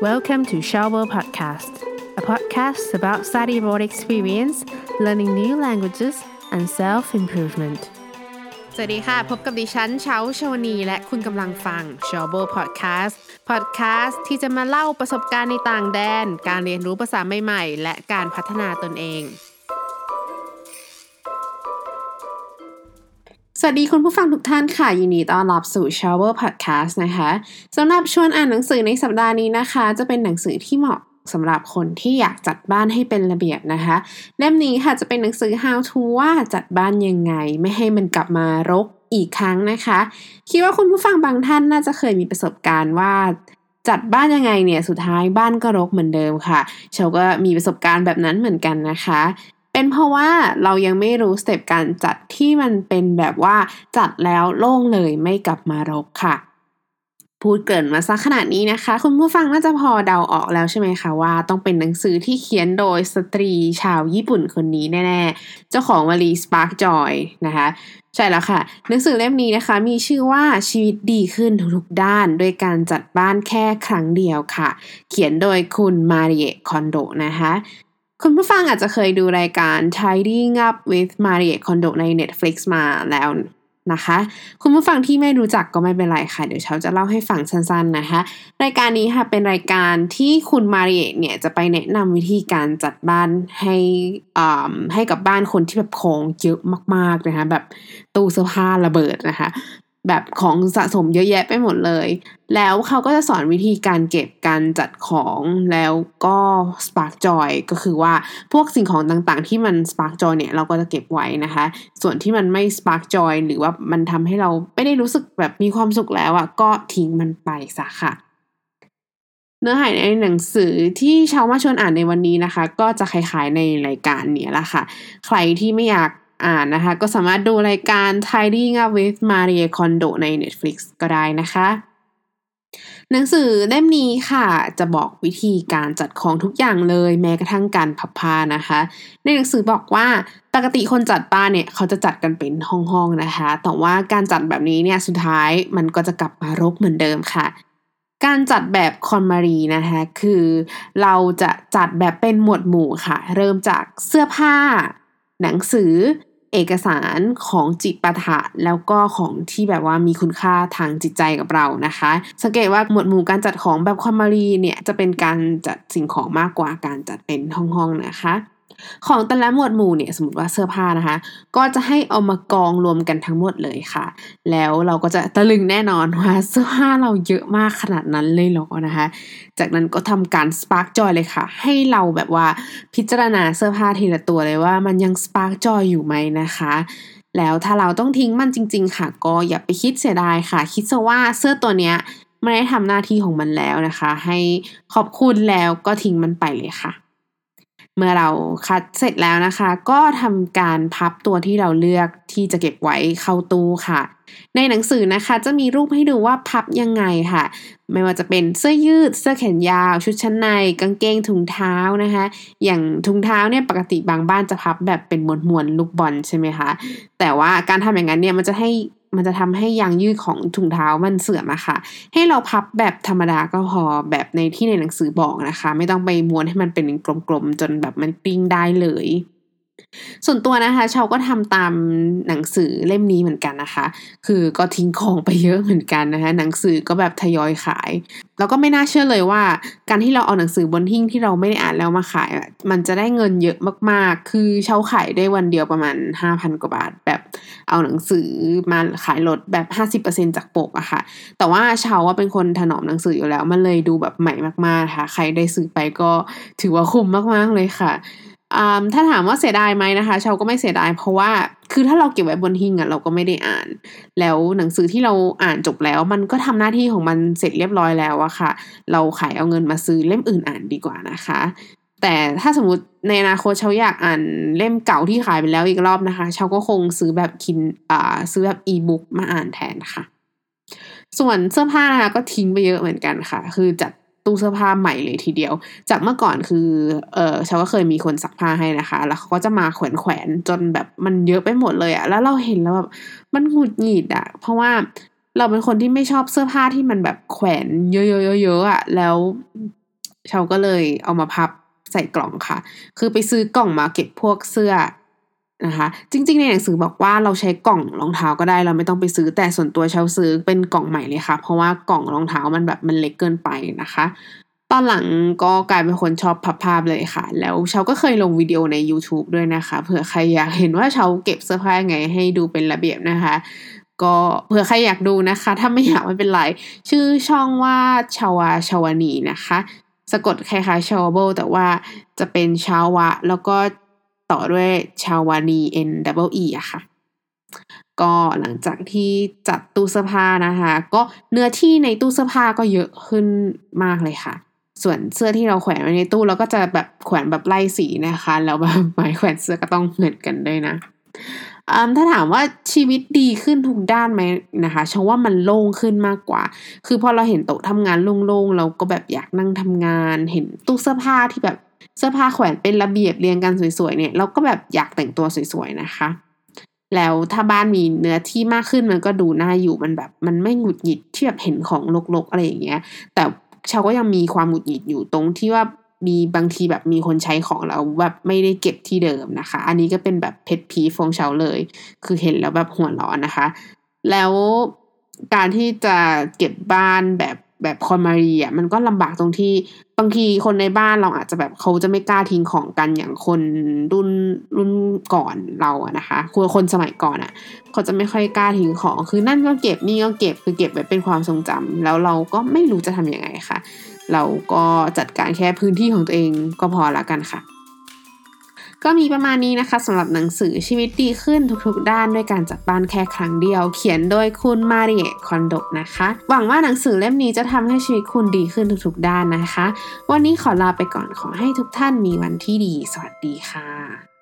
Welcome to Shower Podcast, a podcast about study abroad experience, learning new languages, and self improvement. สวัสดีค่ะ พบกับดิฉันเช้าชวนี และคุณกำลังฟัง s h o w b o Podcast Podcast ที่จะมาเล่าประสบการณ์ในต่างแดน การเรียนรู้ภาษาใหม่ ๆ และการพัฒนาตนเอง สวัสดีคุณผู้ฟังทุกท่านค่ะยินดีต้อนรับสู่ Shower Podcast นะคะสำหรับชวนอ่านหนังสือในสัปดาห์นี้นะคะ จะเป็นหนังสือที่เหมาะสำหรับคนที่อยากจัดบ้านให้เป็นระเบียบนะคะ เล่มนี้ค่ะจะเป็นหนังสือ How to ว่าจัดบ้านยังไง ไม่ให้มันกลับมารกอีกครั้งนะคะ คิดว่าคุณผู้ฟังบางท่านน่าจะเคยมีประสบการณ์ว่าจัดบ้านยังไงเนี่ยสุดท้ายบ้านก็รกเหมือนเดิมค่ะเชาก็มีประสบการณ์แบบนั้นเหมือนกันนะคะ เป็นเพราะว่าเรายังไม่รู้สเต็ปการจัดที่มันเป็นแบบว่าจัดแล้วโล่งเลยไม่กลับมารกค่ะ พูดเกินมาสักขนาดนี้นะคะ คุณผู้ฟังน่าจะพอเดาออกแล้วใช่ไหมคะว่า ต้องเป็นหนังสือที่เขียนโดยสตรีชาวญี่ปุ่นคนนี้แน่ๆ เจ้าของวลี Spark Joy นะคะใช่แล้วค่ะ หนังสือเล่มนี้นะคะมีชื่อว่าชีวิตดีขึ้นทุกๆด้าน ด้วยการจัดบ้านแค่ครั้งเดียวค่ะ เขียนโดยคุณมาริเอคอนโดนะคะ คุณผู้ฟังอาจจะเคยดูรายการ Tidying Up with Marie Kondo ใน Netflix มาแล้วนะคะ คุณผู้ฟังที่ไม่รู้จักก็ไม่เป็นไรค่ะ เดี๋ยวเช้าจะเล่าให้ฟังสั้นๆนะคะ รายการนี้ค่ะเป็นรายการที่คุณมาริเอเนี่ยจะไปแนะนำวิธีการจัดบ้านให้อ่าให้กับบ้านคนที่แบบของเยอะมากๆนะคะแบบตู้เสื้อผ้าระเบิดนะคะ แบบของสะสมเยอะแยะไปหมดเลย แล้วเขาก็จะสอนวิธีการเก็บการจัดของแล้วก็ Spark Joy ก็คือว่าพวกสิ่งของต่างๆ ที่มัน Spark Joy เนี่ยเราก็จะเก็บไว้นะคะ ส่วนที่มันไม่ Spark Joy หรือว่ามันทำให้เราไม่ได้รู้สึกแบบมีความสุขแล้วอะก็ทิ้งมันไปซะค่ะเนื้อหาในหนังสือที่ชาวมาชวนอ่านในวันนี้นะคะ ก็จะคล้ายๆในรายการเนี้ยละค่ะ ใครที่ไม่อยาก อ่านนะคะ ก็สามารถดูรายการ Tidying Up with Marie Kondo ใน Netflix ก็ได้นะคะ หนังสือเล่มนี้ค่ะ จะบอกวิธีการจัดของทุกอย่างเลยแม้กระทั่งการพับผ้านะคะ ในหนังสือบอกว่าปกติคนจัดบ้านเนี่ยเขาจะจัดกันเป็นห้องๆนะคะ แต่ว่าการจัดแบบนี้เนี่ยสุดท้ายมันก็จะกลับมารกเหมือนเดิมค่ะการจัดแบบคอนมารีนะคะคือเราจะจัดแบบเป็นหมวดหมู่ค่ะ เริ่มจากเสื้อผ้า หนังสือ เอกสารของจิตปาถะแล้วก็ของที่แบบว่ามีคุณค่าทางจิตใจกับเรานะคะ สังเกตว่าหมวดหมู่การจัดของแบบ KonMari เนี่ยจะเป็นการจัดสิ่งของมากกว่าการจัดเป็นห้องๆนะคะ ของแต่ละหมวดหมู่เนี่ยสมมติว่าเสื้อผ้านะคะ ก็จะให้เอามากองรวมกันทั้งหมดเลยค่ะ แล้วเราก็จะตะลึงแน่นอนว่าเสื้อผ้าเราเยอะมากขนาดนั้นเลยหรอนะคะ จากนั้นก็ทำการ spark joy เลยค่ะ ให้เราแบบว่าพิจารณาเสื้อผ้าทีละตัวเลยว่ามันยัง spark joy อยู่ไหมนะคะแล้วถ้าเราต้องทิ้งมันจริง ๆ ค่ะ ก็อย่าไปคิดเสียดายค่ะ คิดซะว่าเสื้อตัวเนี้ยไม่ได้ทำหน้าที่ของมันแล้วนะคะ ให้ขอบคุณแล้วก็ทิ้งมันไปเลยค่ะ เมื่อเราคัดเสร็จแล้วนะคะ ก็ทำการพับตัวที่เราเลือกที่จะเก็บไว้เข้าตู้ค่ะ ในหนังสือนะคะจะมีรูปให้ดูว่าพับยังไงค่ะ ไม่ว่าจะเป็นเสื้อยืด เสื้อแขนยาว ชุดชั้นใน กางเกงถุงเท้านะคะ อย่างถุงเท้าเนี่ยปกติบางบ้านจะพับแบบเป็นมวนมวนลูกบอลใช่ไหมคะแต่ว่าการทำอย่างนั้นเนี่ยมันจะให้ มันจะทำให้ยางยืดของถุงเท้ามันเสื่อมอะค่ะ ให้เราพับแบบธรรมดาก็พอแบบในที่ในหนังสือบอกนะคะ ไม่ต้องไปม้วนให้มันเป็นกลมๆจนแบบมันปิ้งได้เลย ส่วนตัวนะคะชาวก็ทำตามหนังสือเล่มนี้เหมือนกันนะคะ คือก็ทิ้งของไปเยอะเหมือนกันนะคะหนังสือก็แบบทยอยขาย แล้วก็ไม่น่าเชื่อเลยว่า การที่เราเอาหนังสือบนทิ้งที่เราไม่ได้อ่านแล้วมาขาย มันจะได้เงินเยอะมากๆ คือเช่าขายได้วันเดียวประมาณห้าพันกว่าบาท แบบเอาหนังสือมาขายลดแบบห้าสิบเปอร์เซ็นจากปกอะค่ะ แต่ว่าชาวว่าเป็นคนถนอมหนังสืออยู่แล้วมันเลยดูแบบใหม่มากๆค่ะ ใครได้ซื้อไปก็ถือว่าคุ้มมากๆเลยค่ะ ถ้าถามว่าเสียดายไหมนะคะชาวก็ไม่เสียดายเพราะว่าคือถ้าเราเก็บไว้บนหิ้งอะเราก็ไม่ได้อ่าน แล้วหนังสือที่เราอ่านจบแล้ว มันก็ทำหน้าที่ของมันเสร็จเรียบร้อยแล้วอะค่ะ เราขายเอาเงินมาซื้อเล่มอื่นอ่านดีกว่านะคะ แต่ถ้าสมมติในอนาคตเชาอยากอ่านเล่มเก่าที่ขายไปแล้วอีกรอบนะคะเชาก็คงซื้อแบบคินอ่าซื้อแบบอีบุ๊กมาอ่านแทนค่ะส่วนเสื้อผ้านะคะก็ทิ้งไปเยอะเหมือนกันค่ะ คือจัด ตู้เสื้อผ้าใหม่เลยทีเดียว จากเมื่อก่อนคือ เออชาวก็เคยมีคนซักผ้าให้นะคะ แล้วเขาก็จะมาแขวนแขวนจนแบบมันเยอะไปหมดเลยอะแล้วเราเห็นแล้วแบบมันหงุดหงิดอะเพราะว่าเราเป็นคนที่ไม่ชอบเสื้อผ้าที่มันแบบแขวนเยอะๆๆๆอะแล้วเชาก็เลยเอามาพับใส่กล่องค่ะ คือไปซื้อกล่องมาเก็บพวกเสื้อ นะคะจริงๆในหนังสือบอกว่าเราใช้กล่องรองเท้าก็ได้เราไม่ต้องไปซื้อแต่ส่วนตัวเชาซื้อเป็นกล่องใหม่เลยค่ะ เพราะว่ากล่องรองเท้ามันแบบมันเล็กเกินไปนะคะ ตอนหลังก็กลายเป็นคนชอบพับภาพเลยค่ะ แล้วเชาก็เคยลงวิดีโอใน YouTube ด้วยนะคะเผื่อใครอยากเห็นว่าเชาเก็บเสื้อผ้ายังไงให้ดูเป็นระเบียบนะคะ ก็เผื่อใครอยากดูนะคะ ถ้าไม่อยากไม่เป็นไร ชื่อช่องว่าชาวาชาวานีนะคะ สะกดคล้ายๆชาวาโบแต่ว่าจะเป็นชาวะแล้วก็ ต่อด้วยชาวานี N W E อะค่ะ ก็หลังจากที่จัดตู้เสื้อผ้านะคะ ก็เนื้อที่ในตู้เสื้อผ้าก็เยอะขึ้นมากเลยค่ะ ส่วนเสื้อที่เราแขวนไว้ในตู้เราก็จะแบบแขวนแบบไล่สีนะคะ แล้วแบบไม้แขวนเสื้อก็ต้องเหมือนกันด้วยนะถ้าถามว่าชีวิตดีขึ้นทุกด้านไหมนะคะฉันว่ามันโล่งขึ้นมากกว่า คือพอเราเห็นโต๊ะทำงานโล่งๆ เราก็แบบอยากนั่งทำงาน เห็นตู้เสื้อผ้าที่แบบ เสื้อผ้าแขวนเป็นระเบียบเรียงกันสวยๆเนี่ยเราก็แบบอยากแต่งตัวสวยๆนะคะ แล้วถ้าบ้านมีเนื้อที่มากขึ้นมันก็ดูน่าอยู่มันแบบ มันไม่หงุดหงิดที่แบบเห็นของรกๆอะไรอย่างเงี้ย แต่ชาวก็ยังมีความหงุดหงิดอยู่ตรงที่ว่ามีบางทีแบบมีคนใช้ของเราแบบไม่ได้เก็บที่เดิมนะคะ อันนี้ก็เป็นแบบเพชรพีฟงเชาเลย คือเห็นแล้วแบบหัวร้อนนะคะ แล้วการที่จะเก็บบ้านแบบ แบบคอนมารีอะมันก็ลำบากตรงที่บางทีคนในบ้านเราอาจจะแบบเขาจะไม่กล้าทิ้งของกันอย่างคนรุ่นรุ่นก่อนเราอะนะคะคือคนสมัยก่อนอะเขาจะไม่ค่อยกล้าทิ้งของ คือนั่นก็เก็บนี่ก็เก็บคือเก็บไว้เป็นความทรงจำแล้วเราก็ไม่รู้จะทำยังไงค่ะ เราก็จัดการแค่พื้นที่ของตัวเองก็พอละกันค่ะ ก็มีประมาณนี้นะคะสำหรับหนังสือชีวิตดีขึ้นทุกๆ ด้านด้วยการจัดบ้านแค่ครั้งเดียว เขียนโดยคุณมาริเอคอนโดนะคะ หวังว่าหนังสือเล่มนี้จะทำให้ชีวิตคุณดีขึ้นทุกๆ ด้านนะคะ วันนี้ขอลาไปก่อนขอให้ทุกท่านมีวันที่ดี สวัสดีค่ะ